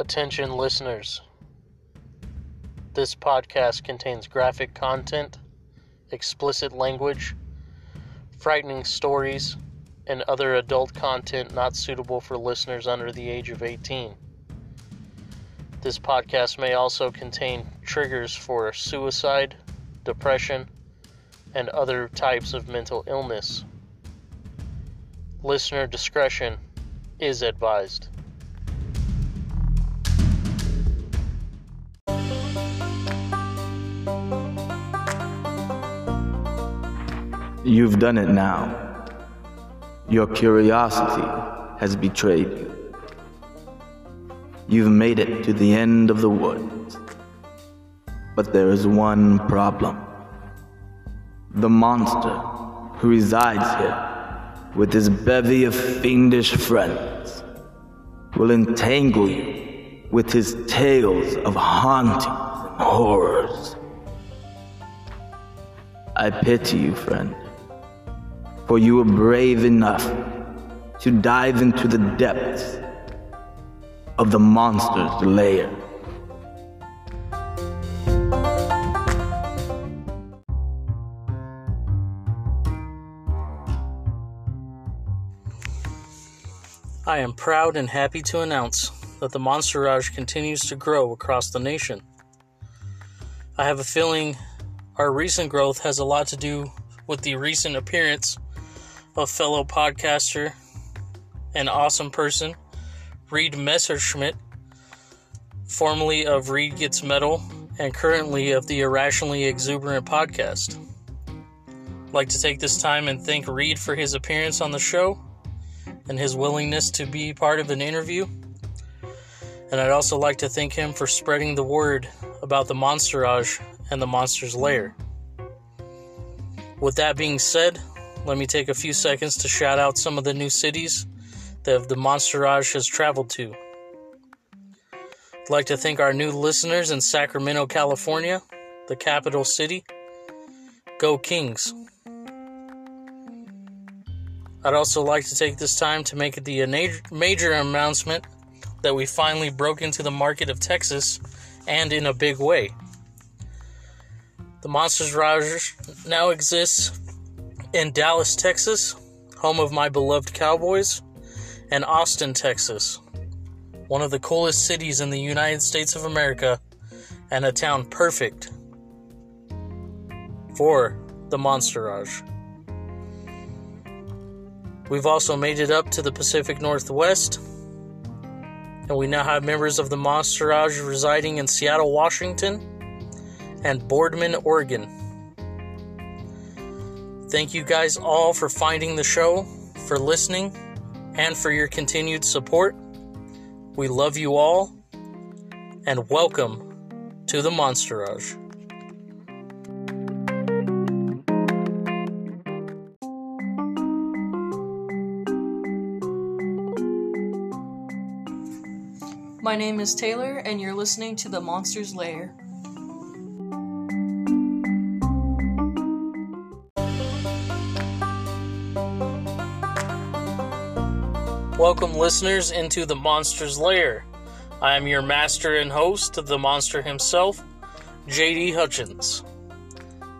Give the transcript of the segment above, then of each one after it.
Attention listeners. This podcast contains graphic content, explicit language, frightening stories, and other adult content not suitable for listeners under the age of 18. This podcast may also contain triggers for suicide, depression, and other types of mental illness. Listener discretion is advised. You've done it now. Your curiosity has betrayed you. You've made it to the end of the woods. But there is one problem. The monster who resides here, with his bevy of fiendish friends, will entangle you with his tales of hauntings and horrors. I pity you, friend, for you were brave enough to dive into the depths of the monster's lair. I am proud and happy to announce that the Monsterage continues to grow across the nation. I have a feeling our recent growth has a lot to do with the recent appearance of fellow podcaster and awesome person, Reed Messerschmidt, formerly of Reed Gets Metal and currently of the Irrationally Exuberant podcast. I'd like to take this time and thank Reed for his appearance on the show and his willingness to be part of an interview. And I'd also like to thank him for spreading the word about the Monsterage and the Monster's Lair. With that being said, let me take a few seconds to shout out some of the new cities that the Monsterage has traveled to. I'd like to thank our new listeners in Sacramento, California, the capital city. Go Kings! I'd also like to take this time to make the major announcement that we finally broke into the market of Texas and in a big way. The Monsters Rogers now exists in Dallas, Texas, home of my beloved Cowboys, and Austin, Texas, one of the coolest cities in the United States of America, and a town perfect for the Monsterage. We've also made it up to the Pacific Northwest, and we now have members of the Monsterage residing in Seattle, Washington, and Boardman, Oregon. Thank you guys all for finding the show, for listening, and for your continued support. We love you all, and welcome to the Monsterage. My name is Taylor, and you're listening to The Monster's Lair. Welcome, listeners, into The Monster's Lair. I am your master and host, of the monster himself, JD Hutchins.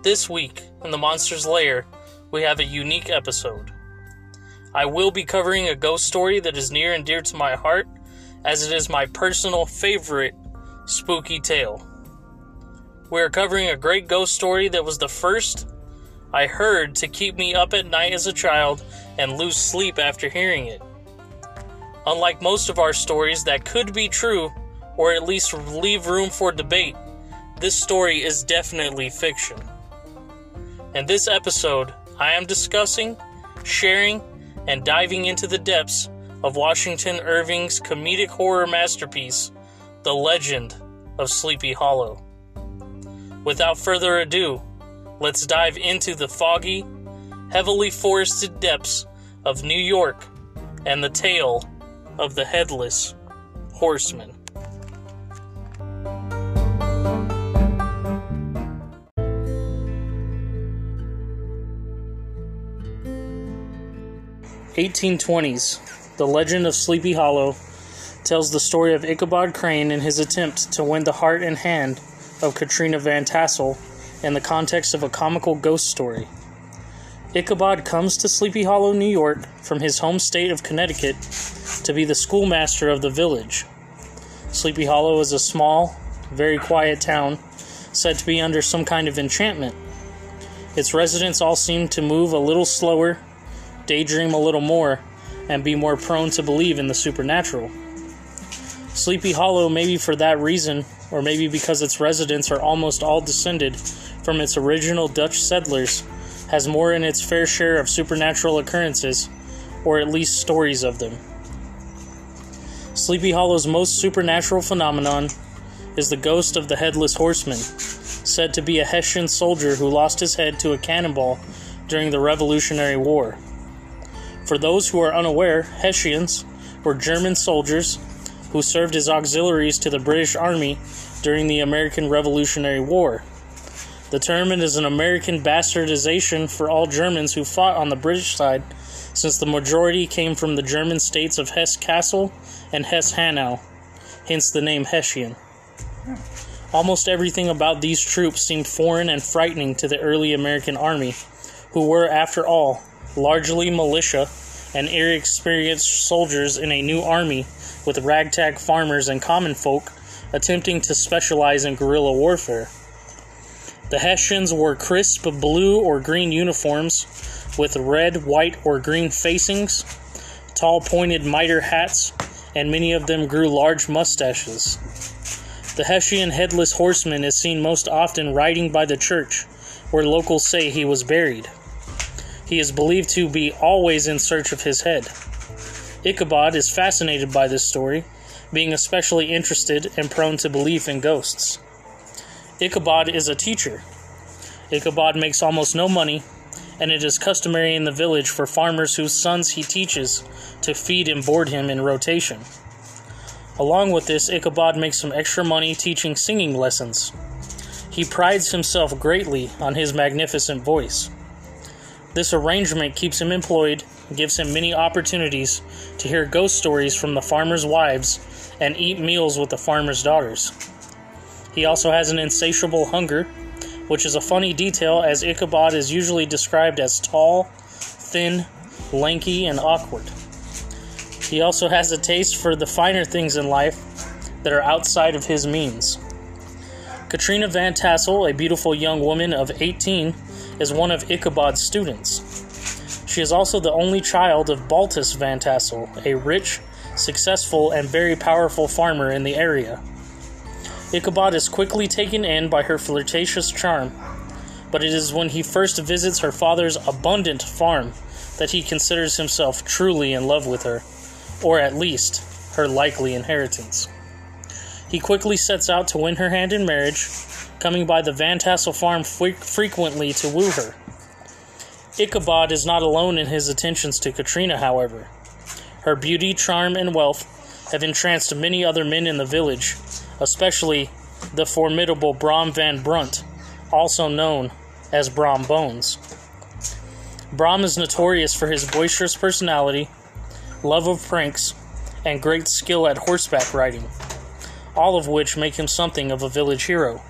This week, in The Monster's Lair, we have a unique episode. I will be covering a ghost story that is near and dear to my heart as it is my personal favorite spooky tale. We are covering a great ghost story that was the first I heard to keep me up at night as a child and lose sleep after hearing it. Unlike most of our stories that could be true, or at least leave room for debate, this story is definitely fiction. In this episode, I am discussing, sharing, and diving into the depths of Washington Irving's comedic horror masterpiece, The Legend of Sleepy Hollow. Without further ado, let's dive into the foggy, heavily forested depths of New York and the tale of the Headless Horseman. Eighteen twenties the Legend of Sleepy Hollow tells the story of Ichabod Crane and his attempt to win the heart and hand of Katrina Van Tassel in the context of a comical ghost story. Ichabod comes to Sleepy Hollow, New York, from his home state of Connecticut to be the schoolmaster of the village. Sleepy Hollow is a small, very quiet town said to be under some kind of enchantment. Its residents all seem to move a little slower, daydream a little more, and be more prone to believe in the supernatural. Sleepy Hollow, maybe for that reason, or maybe because its residents are almost all descended from its original Dutch settlers, has more in its fair share of supernatural occurrences, or at least stories of them. Sleepy Hollow's most supernatural phenomenon is the ghost of the Headless Horseman, said to be a Hessian soldier who lost his head to a cannonball during the Revolutionary War. For those who are unaware, Hessians were German soldiers who served as auxiliaries to the British Army during the American Revolutionary War. The term is an American bastardization for all Germans who fought on the British side, since the majority came from the German states of Hesse Cassel and Hesse Hanau, hence the name Hessian. Almost everything about these troops seemed foreign and frightening to the early American army, who were, after all, largely militia and inexperienced soldiers in a new army with ragtag farmers and common folk attempting to specialize in guerrilla warfare. The Hessians wore crisp blue or green uniforms with red, white, or green facings, tall pointed mitre hats, and many of them grew large mustaches. The Hessian headless horseman is seen most often riding by the church, where locals say he was buried. He is believed to be always in search of his head. Ichabod is fascinated by this story, being especially interested and prone to belief in ghosts. Ichabod is a teacher. Ichabod makes almost no money, and it is customary in the village for farmers whose sons he teaches to feed and board him in rotation. Along with this, Ichabod makes some extra money teaching singing lessons. He prides himself greatly on his magnificent voice. This arrangement keeps him employed gives him many opportunities to hear ghost stories from the farmers' wives and eat meals with the farmers' daughters. He also has an insatiable hunger, which is a funny detail as Ichabod is usually described as tall, thin, lanky, and awkward. He also has a taste for the finer things in life that are outside of his means. Katrina Van Tassel, a beautiful young woman of 18, is one of Ichabod's students. She is also the only child of Baltus Van Tassel, a rich, successful, and very powerful farmer in the area. Ichabod is quickly taken in by her flirtatious charm, but it is when he first visits her father's abundant farm that he considers himself truly in love with her or at least her likely inheritance. He quickly sets out to win her hand in marriage, coming by the Van Tassel farm fre- frequently to woo her. Ichabod is not alone in his attentions to Katrina, however. Her beauty, charm, and wealth have entranced many other men in the village, especially the formidable Brom Van Brunt, also known as Brom Bones. Brom is notorious for his boisterous personality love of pranks, and great skill at horseback riding, all of which make him something of a village hero.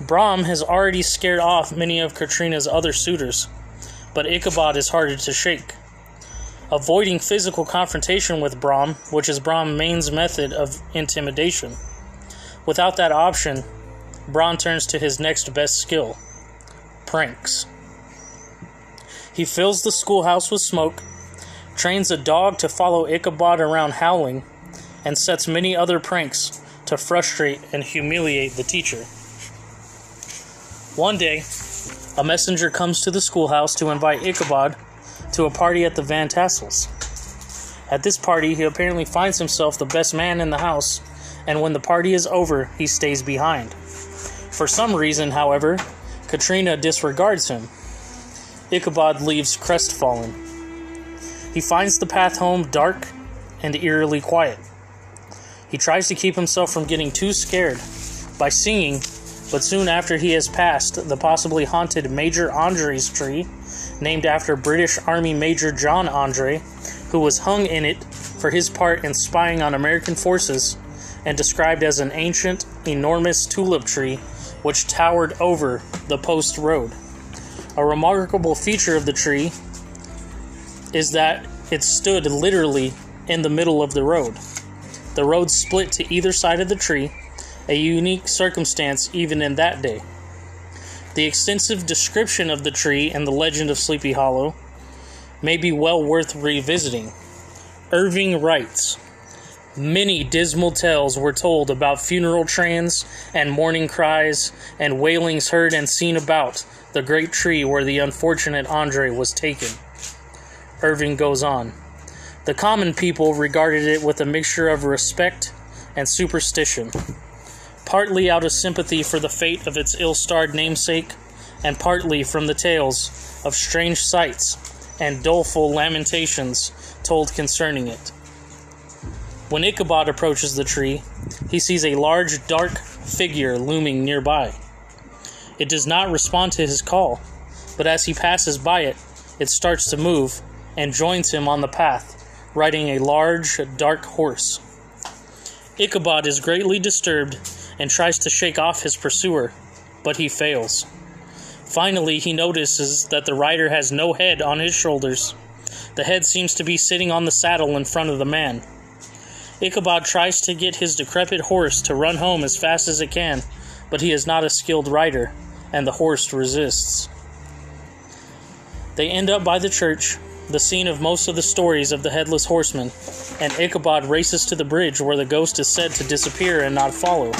Brom has already scared off many of Katrina's other suitors, but Ichabod is harder to shake. Avoiding physical confrontation with Brom, which is Brom's main method of intimidation. Without that option, Brom turns to his next best skill pranks. He fills the schoolhouse with smoke trains a dog to follow Ichabod around howling, and sets many other pranks to frustrate and humiliate the teacher. One day, a messenger comes to the schoolhouse to invite Ichabod to a party at the Van Tassels. At this party, he apparently finds himself the best man in the house, and when the party is over, he stays behind. For some reason, however, Katrina disregards him. Ichabod leaves crestfallen. He finds the path home dark and eerily quiet. He tries to keep himself from getting too scared by singing, but soon after he has passed the possibly haunted Major Andre's tree, named after British Army Major John Andre, who was hung in it for his part in spying on American forces and described as an ancient, enormous tulip tree which towered over the post road. A remarkable feature of the tree is that it stood literally in the middle of the road. The road split to either side of the tree, a unique circumstance even in that day. The extensive description of the tree and the legend of Sleepy Hollow may be well worth revisiting. Irving writes Many dismal tales were told about funeral trains and mourning cries and wailings heard and seen about the great tree where the unfortunate Andre was taken. Irving goes on. The common people regarded it with a mixture of respect and superstition partly out of sympathy for the fate of its ill starred namesake, and partly from the tales of strange sights and doleful lamentations told concerning it. When Ichabod approaches the tree, he sees a large, dark figure looming nearby. It does not respond to his call, but as he passes by it, it starts to move and joins him on the path, riding a large, dark horse. Ichabod is greatly disturbed and tries to shake off his pursuer, but he fails. Finally, he notices that the rider has no head on his shoulders. The head seems to be sitting on the saddle in front of the man. Ichabod tries to get his decrepit horse to run home as fast as it can, but he is not a skilled rider, and the horse resists. They end up by the church, the scene of most of the stories of the headless horseman, and Ichabod races to the bridge where the ghost is said to disappear and not follow.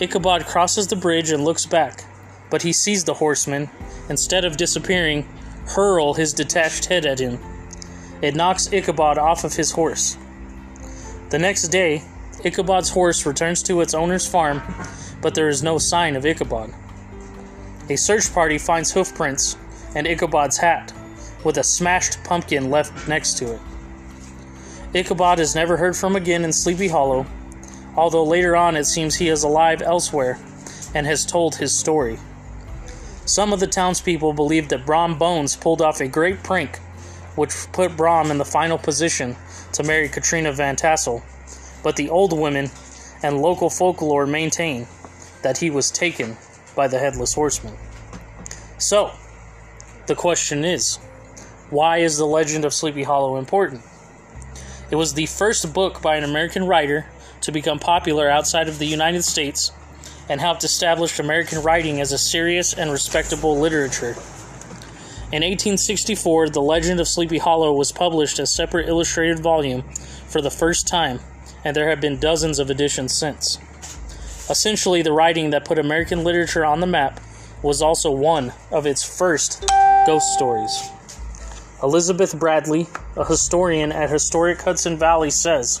Ichabod crosses the bridge and looks back, but he sees the horseman, instead of disappearing, hurl his detached head at him. It knocks Ichabod off of his horse. The next day, Ichabod's horse returns to its owner's farm, but there is no sign of Ichabod. A search party finds hoofprints and Ichabod's hat, with a smashed pumpkin left next to it. Ichabod is never heard from again in Sleepy Hollow, although later on it seems he is alive elsewhere and has told his story. Some of the townspeople believe that Brom Bones pulled off a great prank which put Brom in the final position to marry Katrina Van Tassel, but the old women and local folklore maintain that he was taken by the Headless Horseman. So, the question is why is the legend of Sleepy Hollow important? It was the first book by an American writer to become popular outside of the United States and helped establish American writing as a serious and respectable literature. In 1864, The Legend of Sleepy Hollow was published as separate illustrated volume for the first time, and there have been dozens of editions since. Essentially, the writing that put American literature on the map was also one of its first ghost stories. Elizabeth Bradley, a historian at Historic Hudson Valley, says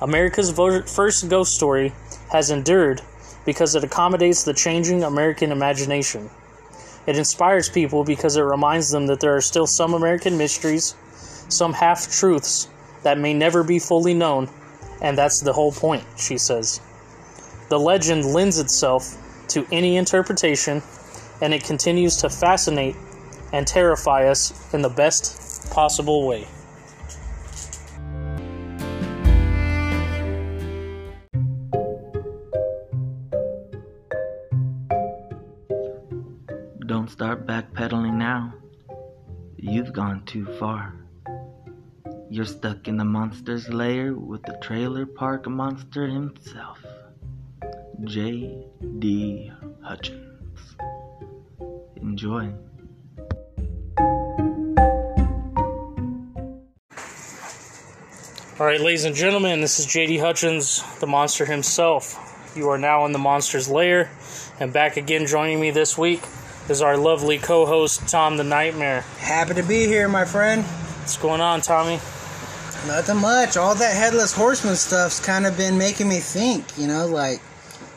America's first ghost story has endured because it accommodates the changing American imagination. It inspires people because it reminds them that there are still some American mysteries, some half truths that may never be fully known, and that's the whole point, she says. The legend lends itself to any interpretation, and it continues to fascinate and terrify us in the best possible way. Don't start backpedaling now. You've gone too far. You're stuck in the monster's lair with the trailer park monster himself, J.D. Hutchins. Enjoy. All right, ladies and gentlemen, this is JD Hutchins, the monster himself. You are now in the monster's lair, and back again joining me this week is our lovely co host, Tom the Nightmare. Happy to be here, my friend. What's going on, Tommy? Nothing much. All that headless horseman stuff's kind of been making me think, you know, like,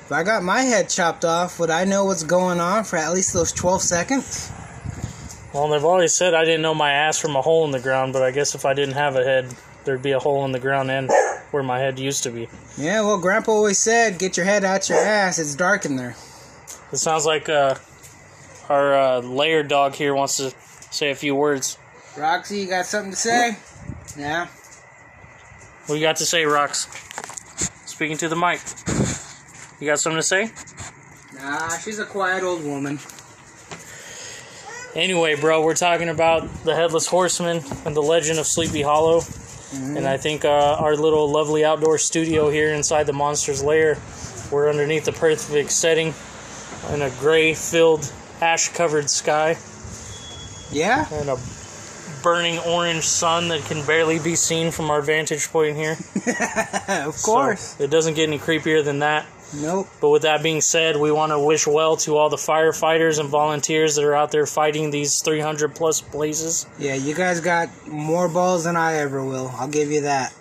if I got my head chopped off, would I know what's going on for at least those 12 seconds? Well, they've always said I didn't know my ass from a hole in the ground, but I guess if I didn't have a head, there'd be a hole in the ground and where my head used to be. Yeah, well, Grandpa always said, get your head out your ass, it's dark in there. It sounds like uh, our uh, lair dog here wants to say a few words. Roxy, you got something to say? Yeah. What you got to say, Rox? Speaking to the mic. You got something to say? Nah, she's a quiet old woman. Anyway, bro, we're talking about the Headless Horseman and the Legend of Sleepy Hollow. And I think uh, our little lovely outdoor studio here inside the Monster's Lair, we're underneath the perfect setting in a gray filled, ash covered sky Yeah? and a burning orange sun that can barely be seen from our vantage point here. of course. So it doesn't get any creepier than that. Nope. But with that being said, we want to wish well to all the firefighters and volunteers that are out there fighting these 300 plus blazes. Yeah, you guys got more balls than I ever will. I'll give you that.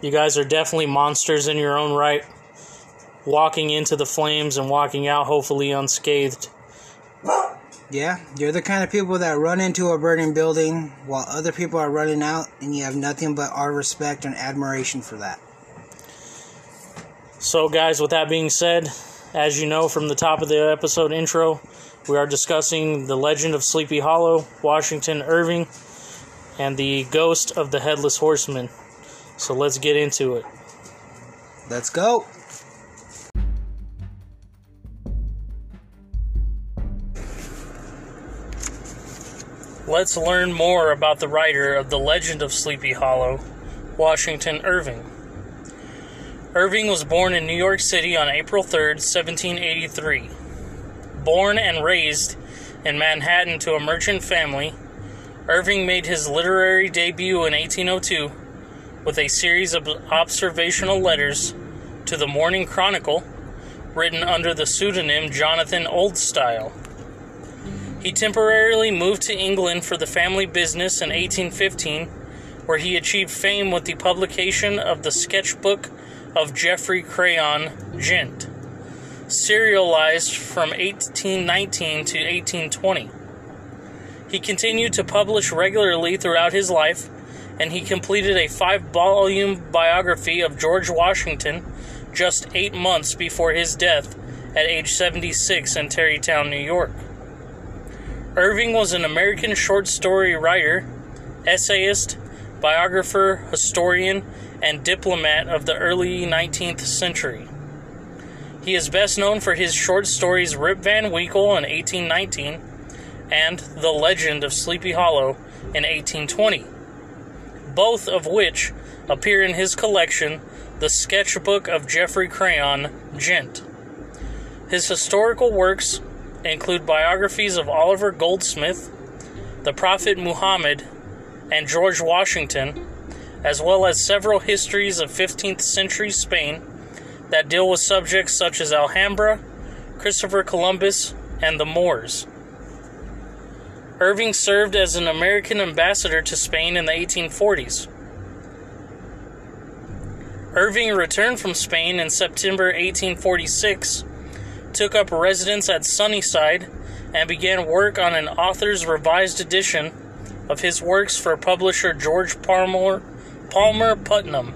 You guys are definitely monsters in your own right, walking into the flames and walking out hopefully unscathed. Yeah, you're the kind of people that run into a burning building while other people are running out, and you have nothing but our respect and admiration for that. So, guys, with that being said, as you know from the top of the episode intro, we are discussing the legend of Sleepy Hollow, Washington Irving, and the ghost of the Headless Horseman. So, let's get into it. Let's go. Let's learn more about the writer of The Legend of Sleepy Hollow, Washington Irving. Irving was born in New York City on April 3, 1783. Born and raised in Manhattan to a merchant family, Irving made his literary debut in 1802 with a series of observational letters to the Morning Chronicle written under the pseudonym Jonathan Oldstyle. He temporarily moved to England for the family business in 1815, where he achieved fame with the publication of the sketchbook of Geoffrey Crayon, Gent, serialized from 1819 to 1820. He continued to publish regularly throughout his life, and he completed a five volume biography of George Washington just eight months before his death at age 76 in Tarrytown, New York. Irving was an American short story writer, essayist, biographer, historian, and diplomat of the early 19th century. He is best known for his short stories Rip Van Winkle in 1819 and The Legend of Sleepy Hollow in 1820, both of which appear in his collection, The Sketchbook of Geoffrey Crayon, Gent. His historical works include biographies of Oliver Goldsmith, the Prophet Muhammad, and George Washington, as well as several histories of 15th century Spain that deal with subjects such as Alhambra, Christopher Columbus, and the Moors. Irving served as an American ambassador to Spain in the 1840s. Irving returned from Spain in September 1846 took up residence at Sunnyside and began work on an author's revised edition of his works for publisher George Palmer, Palmer Putnam.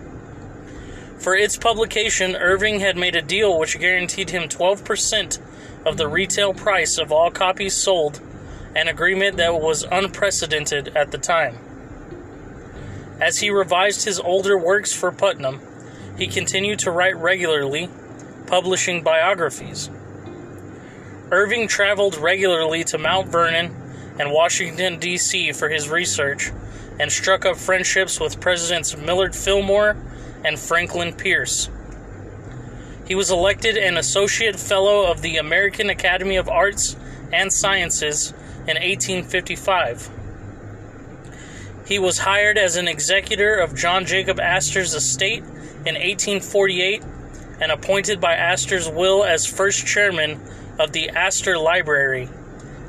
For its publication, Irving had made a deal which guaranteed him 12% of the retail price of all copies sold, an agreement that was unprecedented at the time. As he revised his older works for Putnam, he continued to write regularly, publishing biographies. Irving traveled regularly to Mount Vernon and Washington, D.C. for his research and struck up friendships with Presidents Millard Fillmore and Franklin Pierce. He was elected an Associate Fellow of the American Academy of Arts and Sciences in 1855. He was hired as an executor of John Jacob Astor's estate in 1848 and appointed by Astor's will as first chairman of the Astor Library,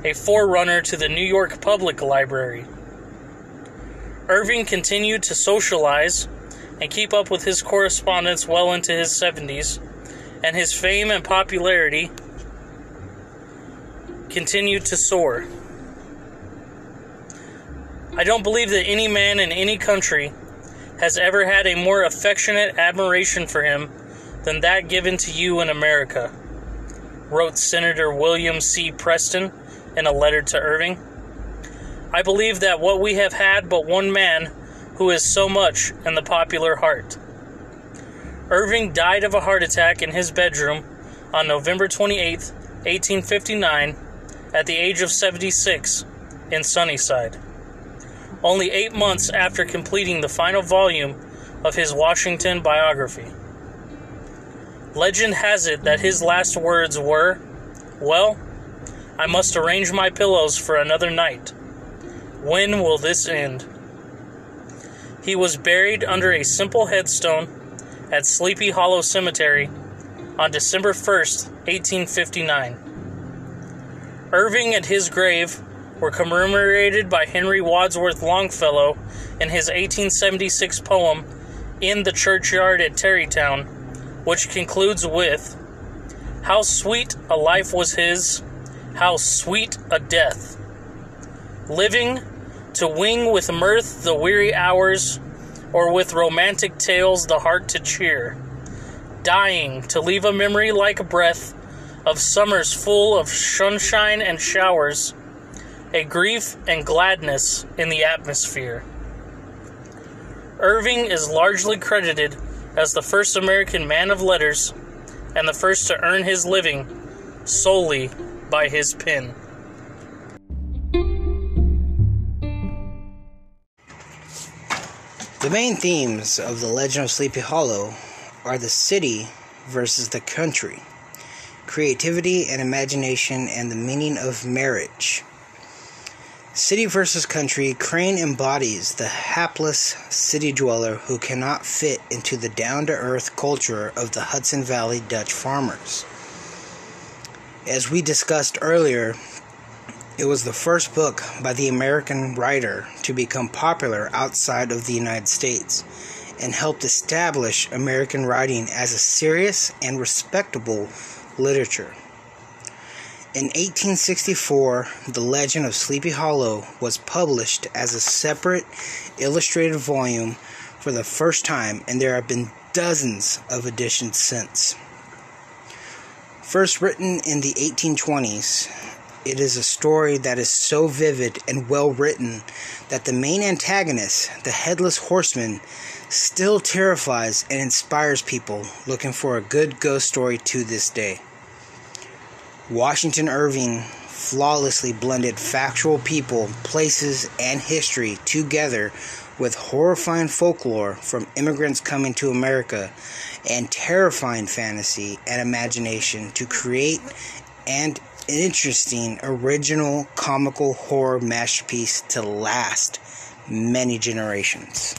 a forerunner to the New York Public Library. Irving continued to socialize and keep up with his correspondence well into his 70s, and his fame and popularity continued to soar. I don't believe that any man in any country has ever had a more affectionate admiration for him than that given to you in America wrote Senator William C. Preston in a letter to Irving. I believe that what we have had but one man who is so much in the popular heart. Irving died of a heart attack in his bedroom on November 28, 1859, at the age of 76 in Sunnyside. Only eight months after completing the final volume of his Washington biography. Legend has it that his last words were, Well, I must arrange my pillows for another night. When will this end? He was buried under a simple headstone at Sleepy Hollow Cemetery on December 1st, 1859. Irving and his grave were commemorated by Henry Wadsworth Longfellow in his 1876 poem In the Churchyard at Tarrytown, which concludes with How sweet a life was his, how sweet a death. Living to wing with mirth the weary hours, or with romantic tales the heart to cheer. Dying to leave a memory like a breath of summers full of sunshine and showers, a grief and gladness in the atmosphere. Irving is largely credited as the first American man of letters and the first to earn his living solely by his pen. The main themes of The Legend of Sleepy Hollow are the city versus the country, creativity and imagination, and the meaning of marriage. City versus country, Crane embodies the hapless city dweller who cannot fit into the down to earth culture of the Hudson Valley Dutch farmers. As we discussed earlier, it was the first book by the American writer to become popular outside of the United States and helped establish American writing as a serious and respectable literature. In 1864, The Legend of Sleepy Hollow was published as a separate illustrated volume for the first time, and there have been dozens of editions since. First written in the 1820s, it is a story that is so vivid and well written that the main antagonist, the Headless Horseman, still terrifies and inspires people looking for a good ghost story to this day. Washington Irving flawlessly blended factual people, places, and history together with horrifying folklore from immigrants coming to America and terrifying fantasy and imagination to create and interesting, original, comical horror masterpiece to last many generations.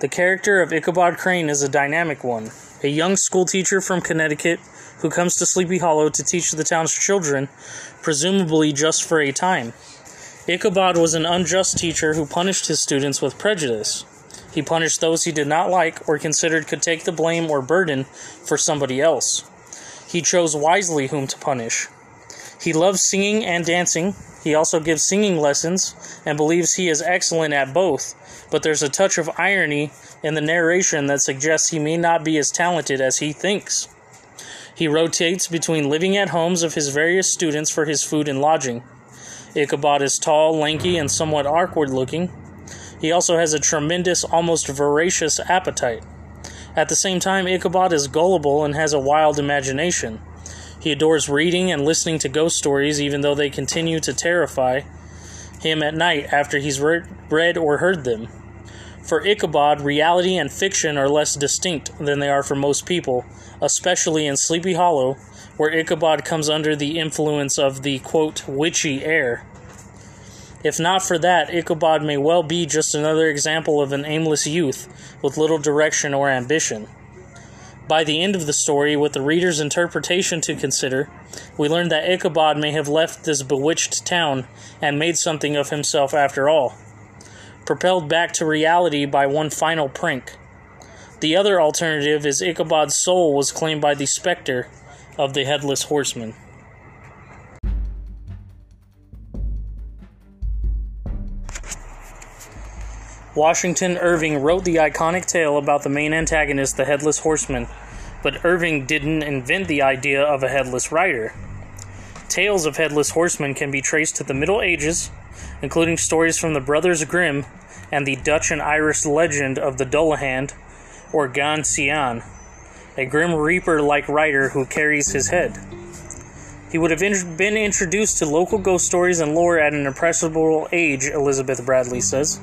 The character of Ichabod Crane is a dynamic one. A young schoolteacher from Connecticut who comes to Sleepy Hollow to teach the town's children, presumably just for a time. Ichabod was an unjust teacher who punished his students with prejudice. He punished those he did not like or considered could take the blame or burden for somebody else. He chose wisely whom to punish. He loves singing and dancing. He also gives singing lessons and believes he is excellent at both, but there's a touch of irony in the narration that suggests he may not be as talented as he thinks. He rotates between living at homes of his various students for his food and lodging. Ichabod is tall, lanky, and somewhat awkward looking. He also has a tremendous, almost voracious appetite. At the same time, Ichabod is gullible and has a wild imagination. He adores reading and listening to ghost stories, even though they continue to terrify him at night after he's read or heard them. For Ichabod, reality and fiction are less distinct than they are for most people, especially in Sleepy Hollow, where Ichabod comes under the influence of the quote, witchy air. If not for that, Ichabod may well be just another example of an aimless youth with little direction or ambition. By the end of the story, with the reader's interpretation to consider, we learn that Ichabod may have left this bewitched town and made something of himself after all, propelled back to reality by one final prank. The other alternative is Ichabod's soul was claimed by the specter of the Headless Horseman. Washington Irving wrote the iconic tale about the main antagonist, the Headless Horseman, but Irving didn't invent the idea of a headless rider. Tales of headless horsemen can be traced to the Middle Ages, including stories from the Brothers Grimm and the Dutch and Irish legend of the Dullahan or Gan Sian, a grim reaper like rider who carries his head. He would have in- been introduced to local ghost stories and lore at an impressionable age, Elizabeth Bradley says.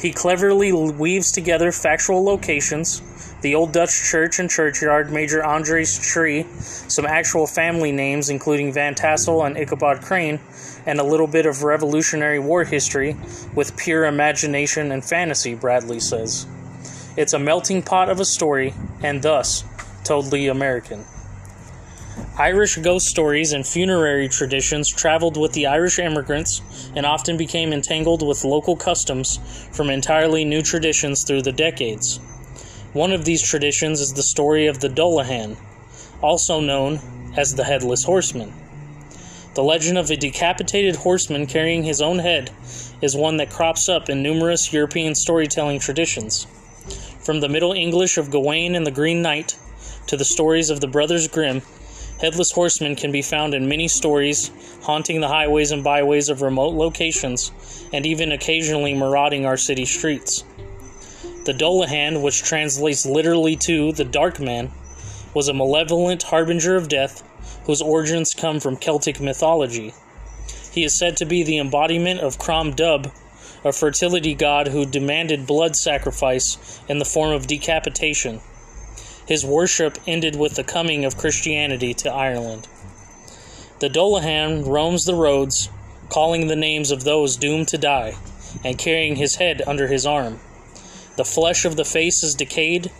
He cleverly weaves together factual locations, the old Dutch church and churchyard, Major Andre's tree, some actual family names, including Van Tassel and Ichabod Crane, and a little bit of Revolutionary War history with pure imagination and fantasy, Bradley says. It's a melting pot of a story, and thus totally American. Irish ghost stories and funerary traditions traveled with the Irish immigrants and often became entangled with local customs from entirely new traditions through the decades. One of these traditions is the story of the Dullahan, also known as the Headless Horseman. The legend of a decapitated horseman carrying his own head is one that crops up in numerous European storytelling traditions. From the Middle English of Gawain and the Green Knight to the stories of the Brothers Grimm, Headless horsemen can be found in many stories, haunting the highways and byways of remote locations, and even occasionally marauding our city streets. The Dullahan, which translates literally to the Dark Man, was a malevolent harbinger of death whose origins come from Celtic mythology. He is said to be the embodiment of Crom Dubh, a fertility god who demanded blood sacrifice in the form of decapitation. His worship ended with the coming of Christianity to Ireland. The Dullahan roams the roads, calling the names of those doomed to die, and carrying his head under his arm. The flesh of the face is decayed,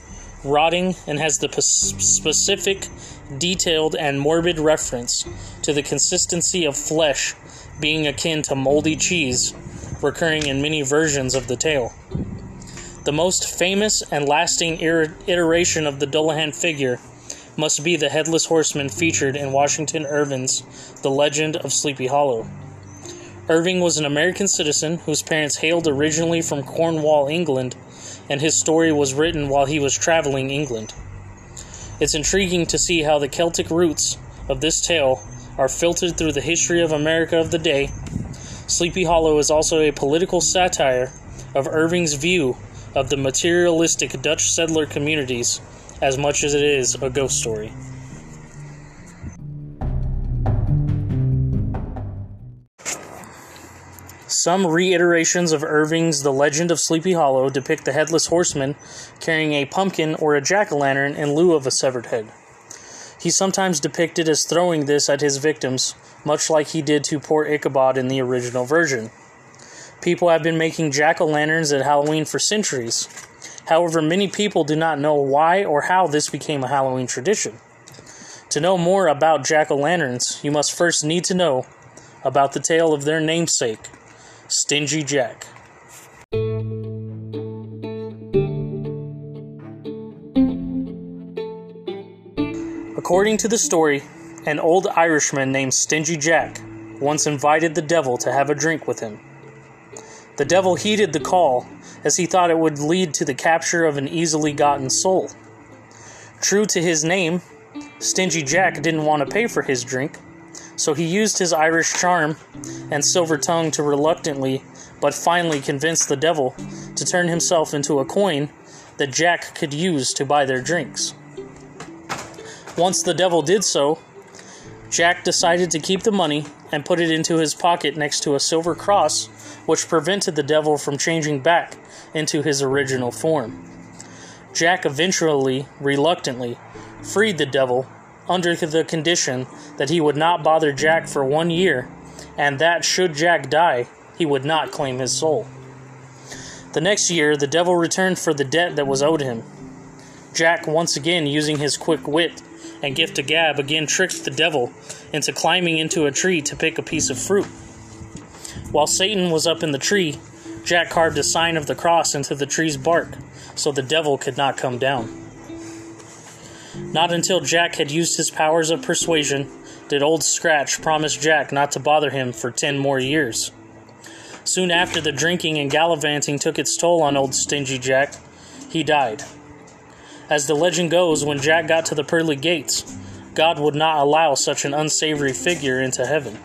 rotting, and has the specific, detailed, and morbid reference to the consistency of flesh being akin to moldy cheese, recurring in many versions of the tale. The most famous and lasting iteration of the Dullahan figure must be the headless horseman featured in Washington Irving's The Legend of Sleepy Hollow. Irving was an American citizen whose parents hailed originally from Cornwall, England, and his story was written while he was traveling England. It's intriguing to see how the Celtic roots of this tale are filtered through the history of America of the day. Sleepy Hollow is also a political satire of Irving's view of the materialistic Dutch settler communities as much as it is a ghost story. Some reiterations of Irving's The Legend of Sleepy Hollow depict the headless horseman carrying a pumpkin or a jack o' lantern in lieu of a severed head. He's sometimes depicted as throwing this at his victims, much like he did to poor Ichabod in the original version. People have been making jack o' lanterns at Halloween for centuries. However, many people do not know why or how this became a Halloween tradition. To know more about jack o' lanterns, you must first need to know about the tale of their namesake, Stingy Jack. According to the story, an old Irishman named Stingy Jack once invited the devil to have a drink with him. The devil heeded the call, as he thought it would lead to the capture of an easily gotten soul. True to his name, Stingy Jack didn't want to pay for his drink, so he used his Irish charm and silver tongue to reluctantly but finally convince the devil to turn himself into a coin that Jack could use to buy their drinks. Once the devil did so, Jack decided to keep the money and put it into his pocket next to a silver cross which prevented the devil from changing back into his original form. Jack eventually, reluctantly, freed the devil under the condition that he would not bother Jack for one year, and that should Jack die, he would not claim his soul. The next year, the devil returned for the debt that was owed him. Jack, once again using his quick wit and gift of gab, again tricked the devil into climbing into a tree to pick a piece of fruit. While Satan was up in the tree, Jack carved a sign of the cross into the tree's bark so the devil could not come down. Not until Jack had used his powers of persuasion did Old Scratch promise Jack not to bother him for ten more years. Soon after the drinking and gallivanting took its toll on old Stingy Jack, he died. As the legend goes, when Jack got to the pearly gates, God would not allow such an unsavory figure into heaven.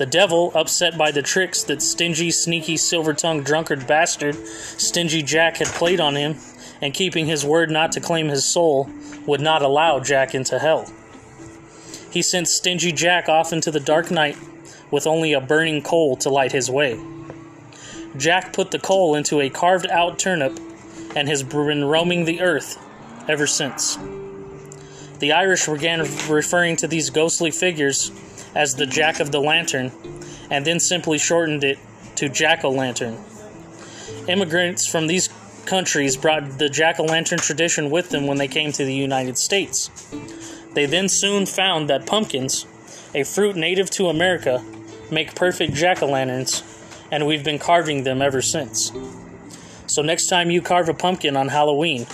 The devil, upset by the tricks that stingy, sneaky, silver tongued drunkard bastard Stingy Jack had played on him, and keeping his word not to claim his soul, would not allow Jack into hell. He sent Stingy Jack off into the dark night with only a burning coal to light his way. Jack put the coal into a carved out turnip and has been roaming the earth ever since. The Irish began referring to these ghostly figures as the Jack of the Lantern, and then simply shortened it to Jack o' Lantern. Immigrants from these countries brought the Jack o' Lantern tradition with them when they came to the United States. They then soon found that pumpkins, a fruit native to America, make perfect jack o' lanterns, and we've been carving them ever since. So, next time you carve a pumpkin on Halloween,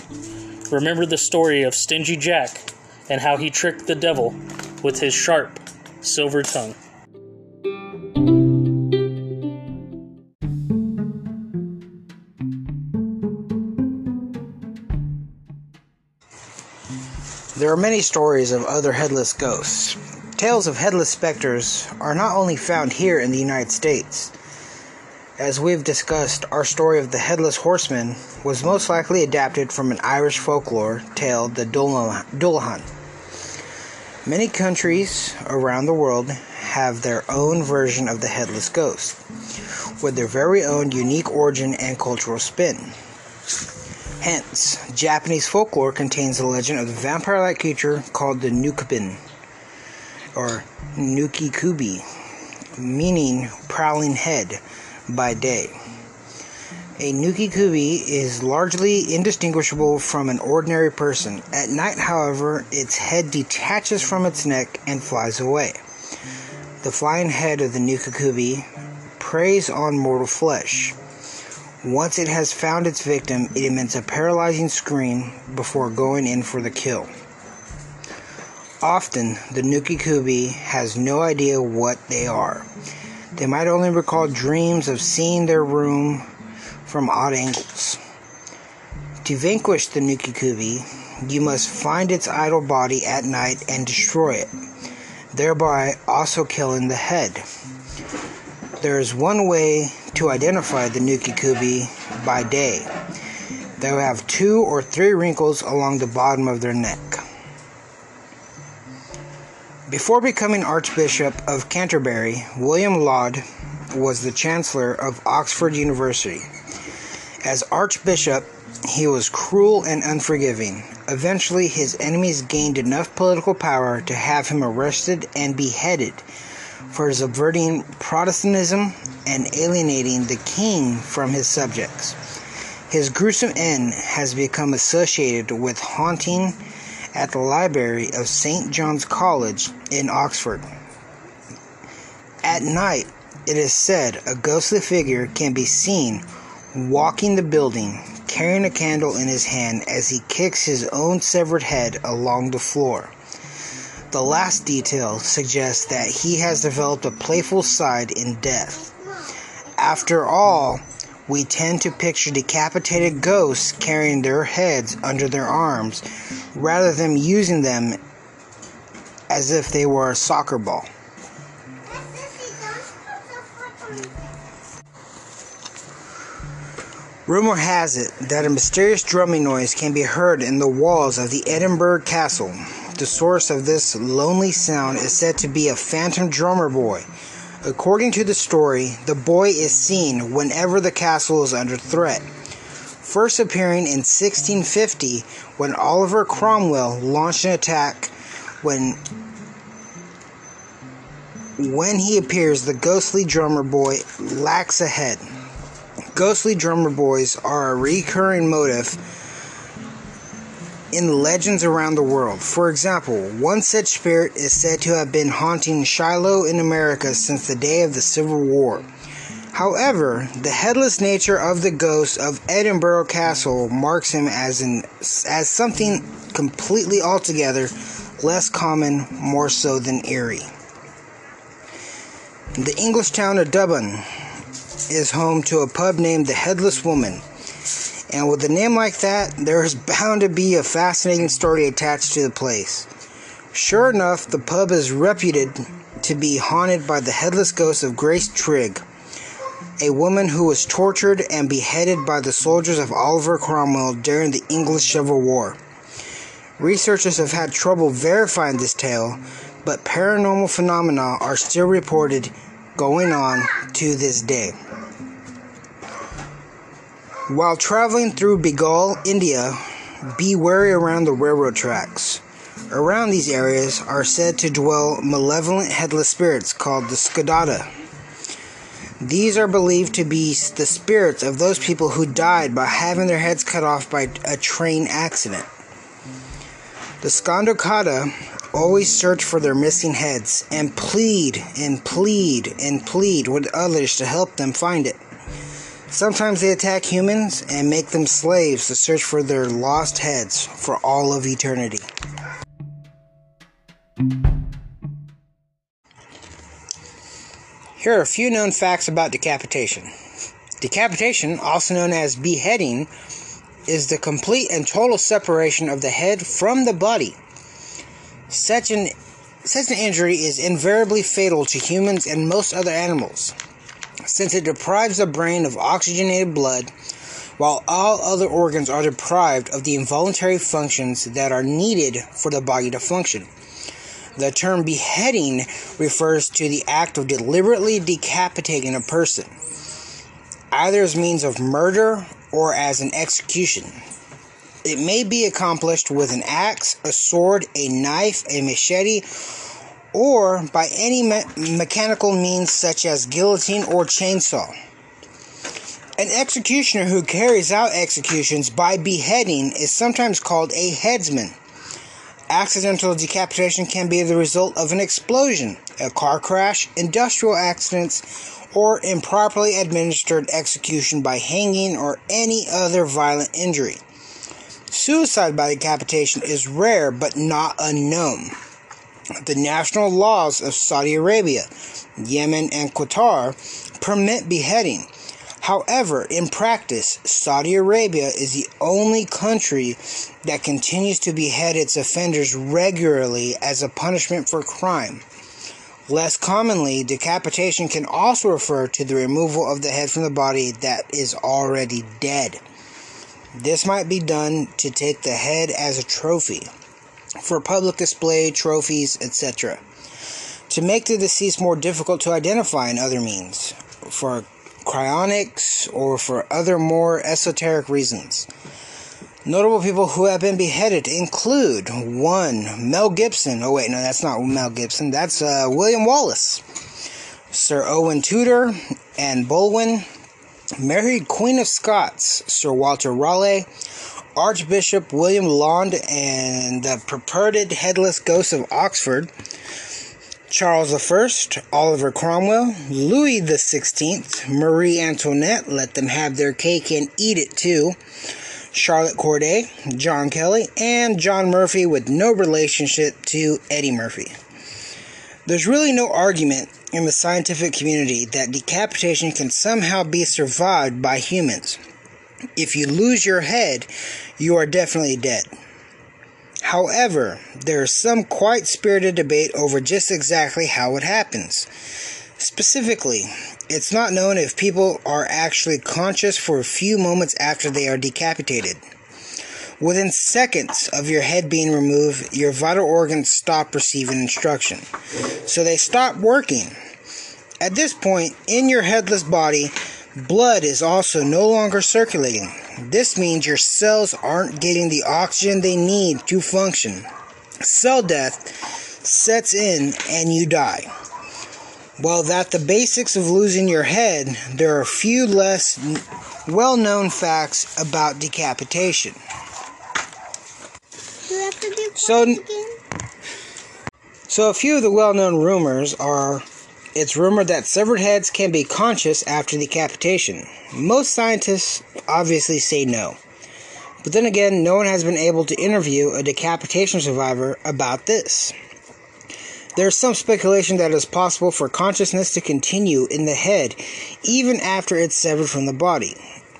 remember the story of Stingy Jack and how he tricked the devil with his sharp silver tongue. There are many stories of other headless ghosts. Tales of headless specters are not only found here in the United States. As we've discussed, our story of the Headless Horseman was most likely adapted from an Irish folklore tale, the Dullahan. Many countries around the world have their own version of the headless ghost, with their very own unique origin and cultural spin. Hence, Japanese folklore contains the legend of the vampire like creature called the Nukibin, or Nukikubi, meaning prowling head by day. A Nukikubi is largely indistinguishable from an ordinary person. At night, however, its head detaches from its neck and flies away. The flying head of the Nukikubi preys on mortal flesh. Once it has found its victim, it emits a paralyzing scream before going in for the kill. Often, the Nukikubi has no idea what they are. They might only recall dreams of seeing their room from odd angles. To vanquish the Nukikubi, you must find its idle body at night and destroy it, thereby also killing the head. There is one way to identify the Nukikubi by day. They will have two or three wrinkles along the bottom of their neck. Before becoming Archbishop of Canterbury, William Laud was the Chancellor of Oxford University. As Archbishop, he was cruel and unforgiving. Eventually, his enemies gained enough political power to have him arrested and beheaded for subverting Protestantism and alienating the king from his subjects. His gruesome end has become associated with haunting at the library of St. John's College in Oxford. At night, it is said a ghostly figure can be seen walking the building, carrying a candle in his hand as he kicks his own severed head along the floor. The last detail suggests that he has developed a playful side in death. After all, we tend to picture decapitated ghosts carrying their heads under their arms rather than using them as if they were a soccer ball. Rumor has it that a mysterious drumming noise can be heard in the walls of the Edinburgh Castle. The source of this lonely sound is said to be a phantom drummer boy. According to the story, the boy is seen whenever the castle is under threat. First appearing in 1650 when Oliver Cromwell launched an attack when when he appears the ghostly drummer boy lacks a head. Ghostly drummer boys are a recurring motif in legends around the world. For example, one such spirit is said to have been haunting Shiloh in America since the day of the Civil War. However, the headless nature of the ghost of Edinburgh Castle marks him as an as something completely altogether less common, more so than eerie. The English town of Dublin is home to a pub named the Headless Woman. And with a name like that, there is bound to be a fascinating story attached to the place. Sure enough, the pub is reputed to be haunted by the headless ghost of Grace Trigg, a woman who was tortured and beheaded by the soldiers of Oliver Cromwell during the English Civil War. Researchers have had trouble verifying this tale, but paranormal phenomena are still reported going on to this day. While traveling through Bengal, India, be wary around the railroad tracks. Around these areas are said to dwell malevolent headless spirits called the Skadada. These are believed to be the spirits of those people who died by having their heads cut off by a train accident. The Skandokada always search for their missing heads and plead and plead and plead with others to help them find it. Sometimes they attack humans and make them slaves to search for their lost heads for all of eternity. Here are a few known facts about decapitation. Decapitation, also known as beheading, is the complete and total separation of the head from the body. Such an such an injury is invariably fatal to humans and most other animals, since it deprives the brain of oxygenated blood, while all other organs are deprived of the involuntary functions that are needed for the body to function. The term beheading refers to the act of deliberately decapitating a person, either as means of murder or as an execution. It may be accomplished with an axe, a sword, a knife, a machete, or by any me- mechanical means such as guillotine or chainsaw. An executioner who carries out executions by beheading is sometimes called a headsman. Accidental decapitation can be the result of an explosion, a car crash, industrial accidents, or improperly administered execution by hanging or any other violent injury. Suicide by decapitation is rare but not unknown. The national laws of Saudi Arabia, Yemen, and Qatar permit beheading. However, in practice, Saudi Arabia is the only country that continues to behead its offenders regularly as a punishment for crime. Less commonly, decapitation can also refer to the removal of the head from the body that is already dead. This might be done to take the head as a trophy for public display, trophies, etc. To make the deceased more difficult to identify in other means, for cryonics, or for other more esoteric reasons. Notable people who have been beheaded include one, Mel Gibson. Oh, wait, no, that's not Mel Gibson. That's uh, William Wallace, Sir Owen Tudor, and Boleyn, Mary Queen of Scots, Sir Walter Raleigh, Archbishop William Laud, and the purported headless ghost of Oxford. Charles I, Oliver Cromwell, Louis XVI, Marie Antoinette, let them have their cake and eat it too. Charlotte Corday, John Kelly, and John Murphy with no relationship to Eddie Murphy. There's really no argument in the scientific community that decapitation can somehow be survived by humans. If you lose your head, you are definitely dead. However, there is some quite spirited debate over just exactly how it happens. Specifically, it's not known if people are actually conscious for a few moments after they are decapitated. Within seconds of your head being removed, your vital organs stop receiving instruction. So they stop working. At this point, in your headless body, blood is also no longer circulating. This means your cells aren't getting the oxygen they need to function. Cell death sets in and you die. While that the basics of losing your head, there are a few less well known facts about decapitation. So, so a few of the well known rumors are it's rumored that severed heads can be conscious after decapitation. Most scientists obviously say no. But then again, no one has been able to interview a decapitation survivor about this. There is some speculation that it is possible for consciousness to continue in the head even after it's severed from the body.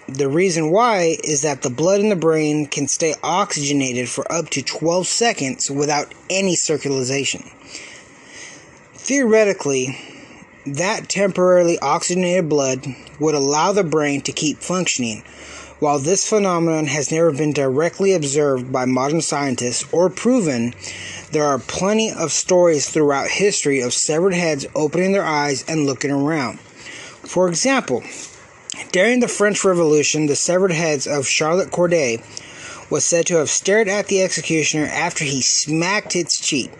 The reason why is that the blood in the brain can stay oxygenated for up to 12 seconds without any circulation. Theoretically, that temporarily oxygenated blood would allow the brain to keep functioning. While this phenomenon has never been directly observed by modern scientists or proven, there are plenty of stories throughout history of severed heads opening their eyes and looking around. For example, during the French Revolution, the severed heads of Charlotte Corday was said to have stared at the executioner after he smacked its cheek.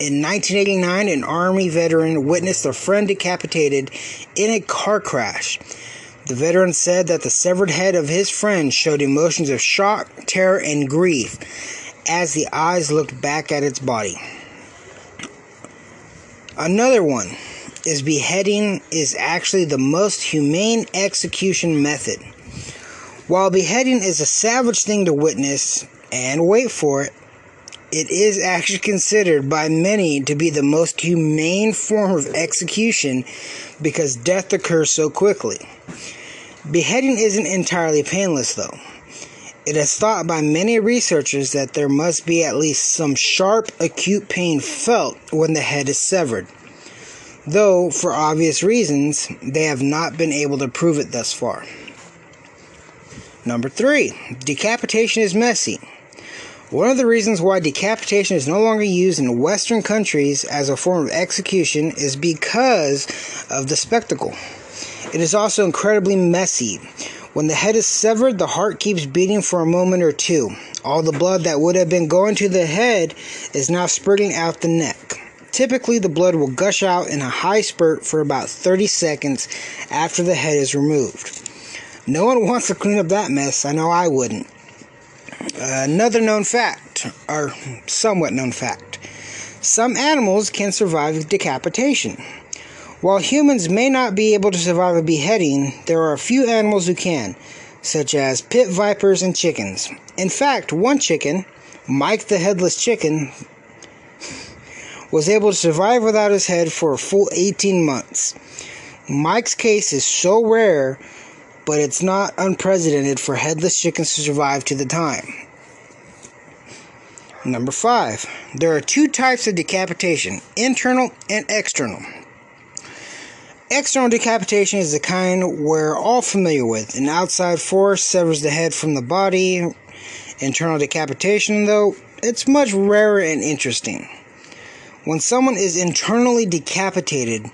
In 1989, an Army veteran witnessed a friend decapitated in a car crash. The veteran said that the severed head of his friend showed emotions of shock, terror, and grief as the eyes looked back at its body. Another one is beheading is actually the most humane execution method. While beheading is a savage thing to witness and wait for it, it is actually considered by many to be the most humane form of execution because death occurs so quickly. Beheading isn't entirely painless, though. It is thought by many researchers that there must be at least some sharp, acute pain felt when the head is severed. Though, for obvious reasons, they have not been able to prove it thus far. Number three, decapitation is messy. One of the reasons why decapitation is no longer used in Western countries as a form of execution is because of the spectacle. It is also incredibly messy. When the head is severed, the heart keeps beating for a moment or two. All the blood that would have been going to the head is now spurting out the neck. Typically, the blood will gush out in a high spurt for about 30 seconds after the head is removed. No one wants to clean up that mess. I know I wouldn't. Another known fact, or somewhat known fact some animals can survive decapitation. While humans may not be able to survive a beheading, there are a few animals who can, such as pit vipers and chickens. In fact, one chicken, Mike the headless chicken, was able to survive without his head for a full 18 months. Mike's case is so rare, but it's not unprecedented for headless chickens to survive to the time. Number five, there are two types of decapitation internal and external. External decapitation is the kind we're all familiar with. An outside force severs the head from the body. Internal decapitation, though, it's much rarer and interesting. When someone is internally decapitated,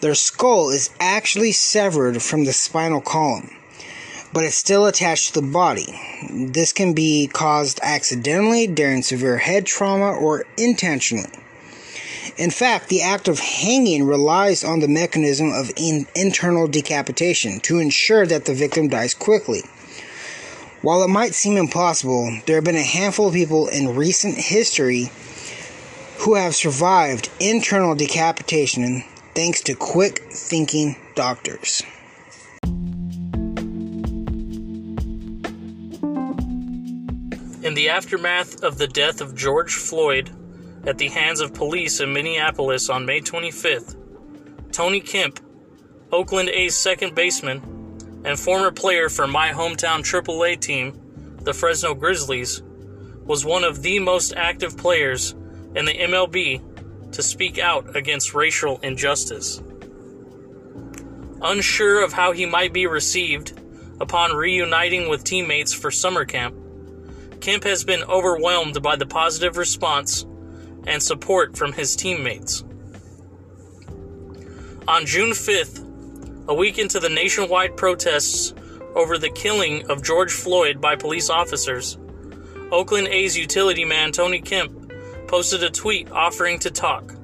their skull is actually severed from the spinal column, but it's still attached to the body. This can be caused accidentally during severe head trauma or intentionally. In fact, the act of hanging relies on the mechanism of in- internal decapitation to ensure that the victim dies quickly. While it might seem impossible, there have been a handful of people in recent history who have survived internal decapitation thanks to quick thinking doctors. In the aftermath of the death of George Floyd at the hands of police in Minneapolis on May 25th, Tony Kemp, Oakland A's second baseman and former player for my hometown AAA team, the Fresno Grizzlies, was one of the most active players in the MLB to speak out against racial injustice. Unsure of how he might be received upon reuniting with teammates for summer camp, Kemp has been overwhelmed by the positive response and support from his teammates. On June 5th, a week into the nationwide protests over the killing of George Floyd by police officers, Oakland A's utility man Tony Kemp posted a tweet offering to talk.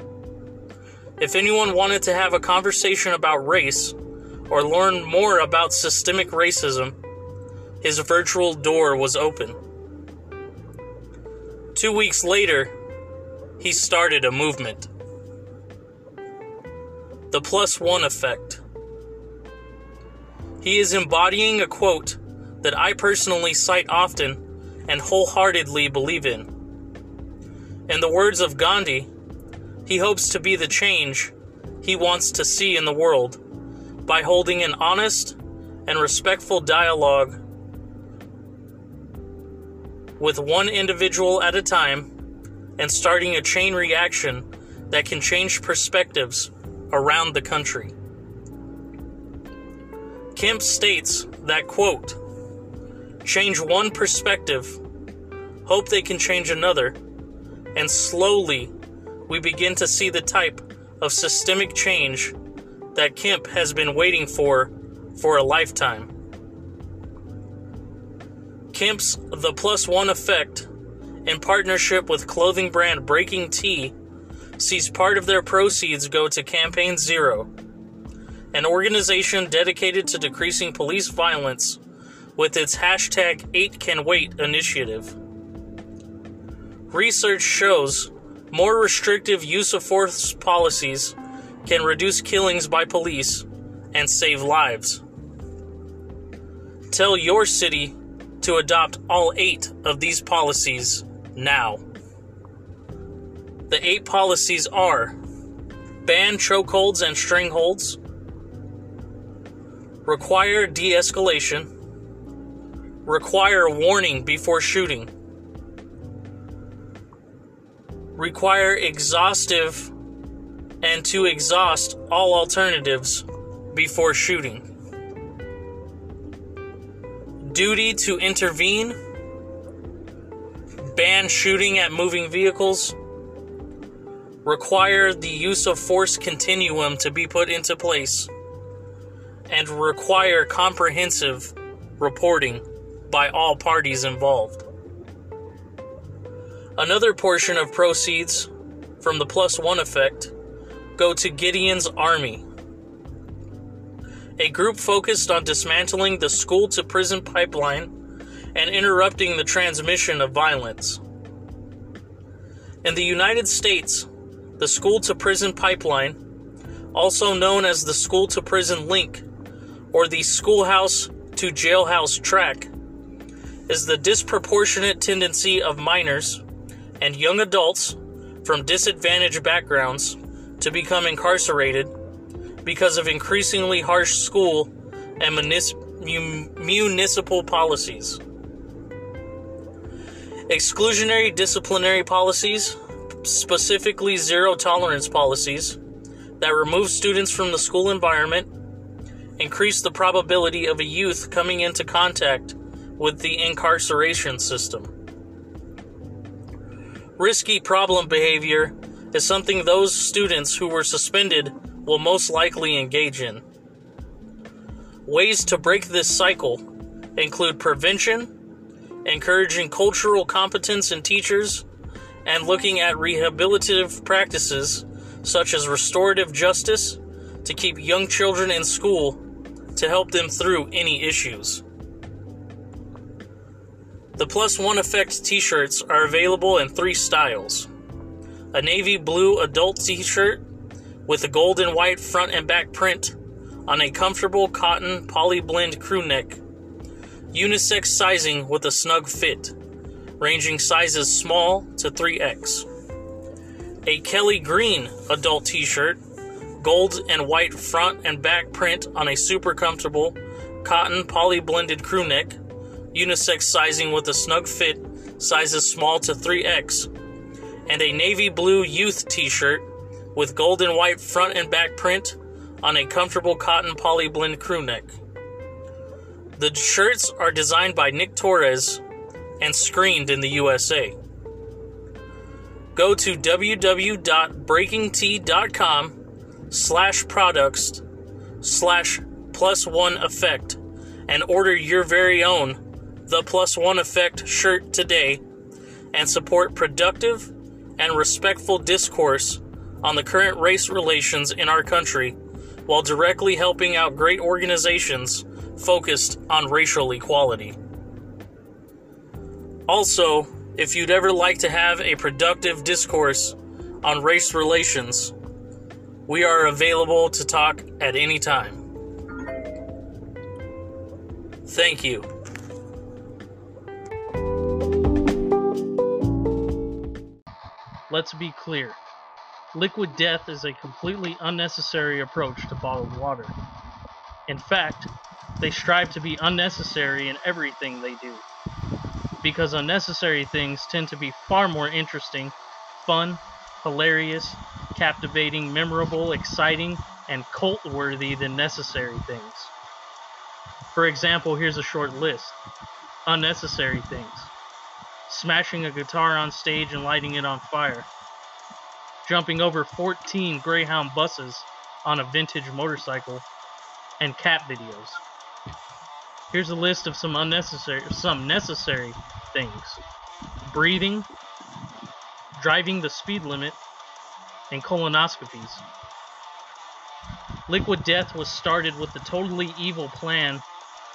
If anyone wanted to have a conversation about race or learn more about systemic racism, his virtual door was open. Two weeks later, he started a movement. The plus one effect. He is embodying a quote that I personally cite often and wholeheartedly believe in. In the words of Gandhi, he hopes to be the change he wants to see in the world by holding an honest and respectful dialogue with one individual at a time and starting a chain reaction that can change perspectives around the country. Kemp states that, quote, change one perspective, hope they can change another, and slowly we begin to see the type of systemic change that Kemp has been waiting for for a lifetime. Kemp's The Plus One Effect, in partnership with clothing brand BreakingT, sees part of their proceeds go to Campaign Zero, an organization dedicated to decreasing police violence with its hashtag 8CantWait initiative. Research shows more restrictive use of force policies can reduce killings by police and save lives. Tell your city to adopt all eight of these policies now. The eight policies are ban chokeholds and strangleholds, require de escalation, require warning before shooting, require exhaustive and to exhaust all alternatives before shooting. Duty to intervene, ban shooting at moving vehicles, require the use of force continuum to be put into place, and require comprehensive reporting by all parties involved. Another portion of proceeds from the plus one effect go to Gideon's Army, a group focused on dismantling the school to prison pipeline and interrupting the transmission of violence. In the United States, the school to prison pipeline, also known as the school to prison link or the schoolhouse to jailhouse track, is the disproportionate tendency of minors and young adults from disadvantaged backgrounds to become incarcerated because of increasingly harsh school and municipal policies. Exclusionary disciplinary policies, specifically zero tolerance policies, that remove students from the school environment, increase the probability of a youth coming into contact with the incarceration system. Risky problem behavior is something those students who were suspended will most likely engage in. Ways to break this cycle include prevention, encouraging cultural competence in teachers, and looking at rehabilitative practices such as restorative justice to keep young children in school to help them through any issues. The Plus One Effect t shirts are available in three styles a navy blue adult t shirt with a gold and white front and back print on a comfortable cotton poly blend crew neck, unisex sizing with a snug fit, ranging sizes small to 3X. A Kelly Green adult t shirt, gold and white front and back print on a super comfortable cotton poly blended crew neck, unisex sizing with a snug fit, sizes small to 3X and a navy blue youth t shirt with gold and white front and back print on a comfortable cotton poly blend crew neck. The shirts are designed by Nick Torres and screened in the USA. Go to www.breakingt.com slash products slash plus one effect and order your very own The Plus One Effect shirt today and support productive and respectful discourse on the current race relations in our country while directly helping out great organizations focused on racial equality. Also, if you'd ever like to have a productive discourse on race relations, we are available to talk at any time. Thank you. Let's be clear. Liquid death is a completely unnecessary approach to bottled water. In fact, they strive to be unnecessary in everything they do. because unnecessary things tend to be far more interesting, fun, hilarious, captivating, memorable, exciting, and cult worthy than necessary things. For example, here's a short list unnecessary things smashing a guitar on stage and lighting it on fire, jumping over 14 Greyhound buses on a vintage motorcycle, and cat videos. Here's a list of some unnecessary, some necessary things: breathing, driving the speed limit, and colonoscopies. Liquid Death was started with the totally evil plan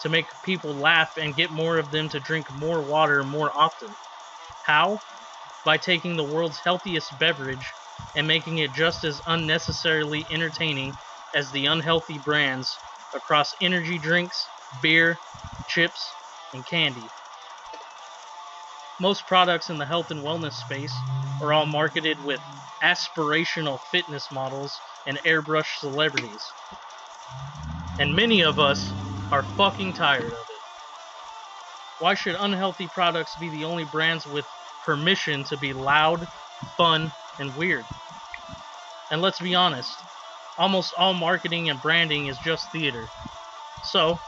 to make people laugh and get more of them to drink more water more often. How? By taking the world's healthiest beverage and making it just as unnecessarily entertaining as the unhealthy brands across energy drinks, beer, chips, and candy. Most products in the health and wellness space are all marketed with aspirational fitness models and airbrushed celebrities. And many of us are fucking tired of it. Why should unhealthy products be the only brands with permission to be loud, fun, and weird? And let's be honest, almost all marketing and branding is just theater. So,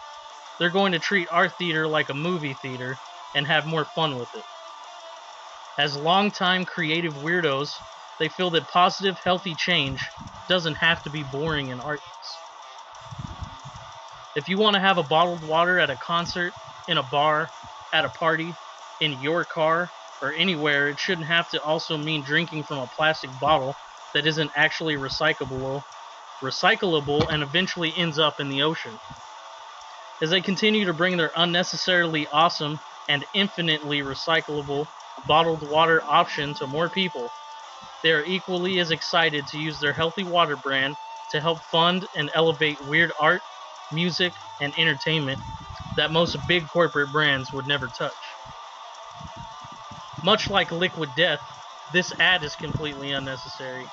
they're going to treat our theater like a movie theater and have more fun with it. As longtime creative weirdos, they feel that positive, healthy change doesn't have to be boring and artless. If you want to have a bottled water at a concert, in a bar, at a party, in your car, or anywhere, it shouldn't have to also mean drinking from a plastic bottle that isn't actually recyclable, recyclable and eventually ends up in the ocean. As they continue to bring their unnecessarily awesome and infinitely recyclable bottled water option to more people, they are equally as excited to use their healthy water brand to help fund and elevate weird art, music, and entertainment that most big corporate brands would never touch. Much like Liquid Death, this ad is completely unnecessary,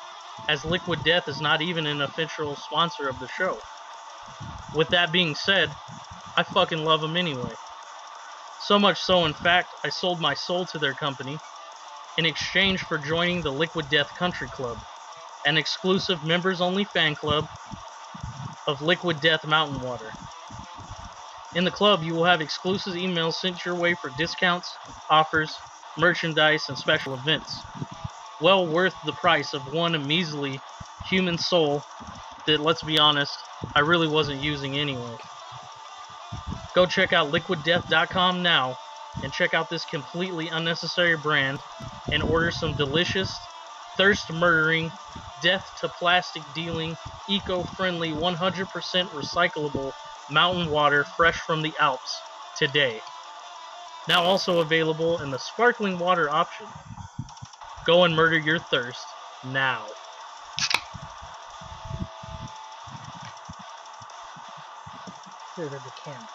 as Liquid Death is not even an official sponsor of the show. With that being said, I fucking love them anyway. So much so, in fact, I sold my soul to their company in exchange for joining the Liquid Death Country Club, an exclusive members only fan club of Liquid Death Mountain Water. In the club, you will have exclusive emails sent your way for discounts, offers, merchandise, and special events. Well worth the price of one measly human soul that, let's be honest, I really wasn't using anyway. Go check out liquiddeath.com now and check out this completely unnecessary brand and order some delicious, thirst murdering, death to plastic dealing, eco friendly, 100% recyclable mountain water fresh from the Alps today. Now also available in the sparkling water option. Go and murder your thirst now. Here to the camp.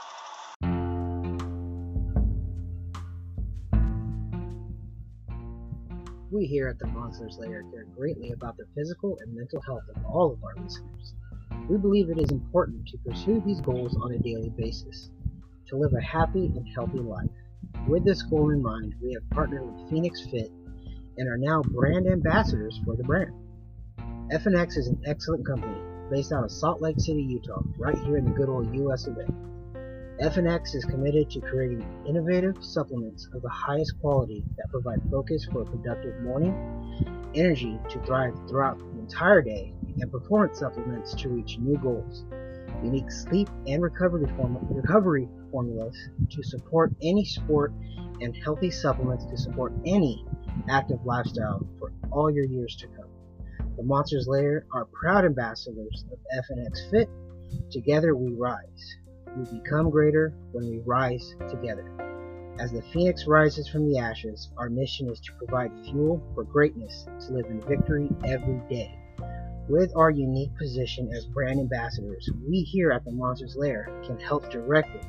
We here at the Monsters Lair care greatly about the physical and mental health of all of our listeners. We believe it is important to pursue these goals on a daily basis, to live a happy and healthy life. With this goal in mind, we have partnered with Phoenix Fit and are now brand ambassadors for the brand. FNX is an excellent company based out of Salt Lake City, Utah, right here in the good old US of A. FNX is committed to creating innovative supplements of the highest quality that provide focus for a productive morning, energy to thrive throughout the entire day, and performance supplements to reach new goals. Unique sleep and recovery, form- recovery formulas to support any sport, and healthy supplements to support any active lifestyle for all your years to come. The Monsters Lair are proud ambassadors of FNX Fit. Together we rise. We become greater when we rise together. As the phoenix rises from the ashes, our mission is to provide fuel for greatness to live in victory every day. With our unique position as brand ambassadors, we here at the Monsters Lair can help directly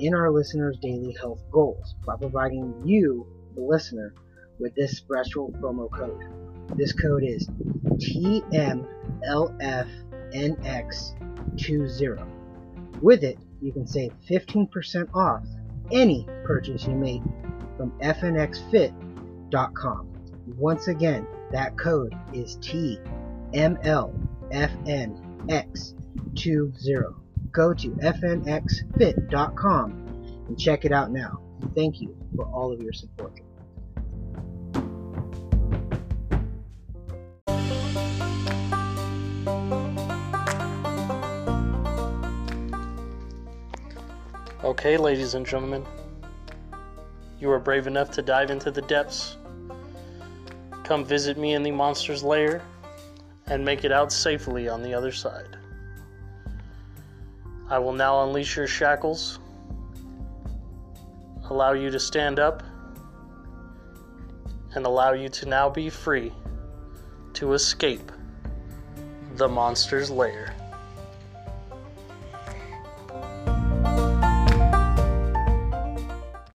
in our listeners' daily health goals by providing you, the listener, with this special promo code. This code is TMLFNX20. With it, you can save 15% off any purchase you make from fnxfit.com. Once again, that code is TMLFNX20. Go to fnxfit.com and check it out now. Thank you for all of your support. Okay, ladies and gentlemen, you are brave enough to dive into the depths. Come visit me in the monster's lair and make it out safely on the other side. I will now unleash your shackles, allow you to stand up, and allow you to now be free to escape the monster's lair.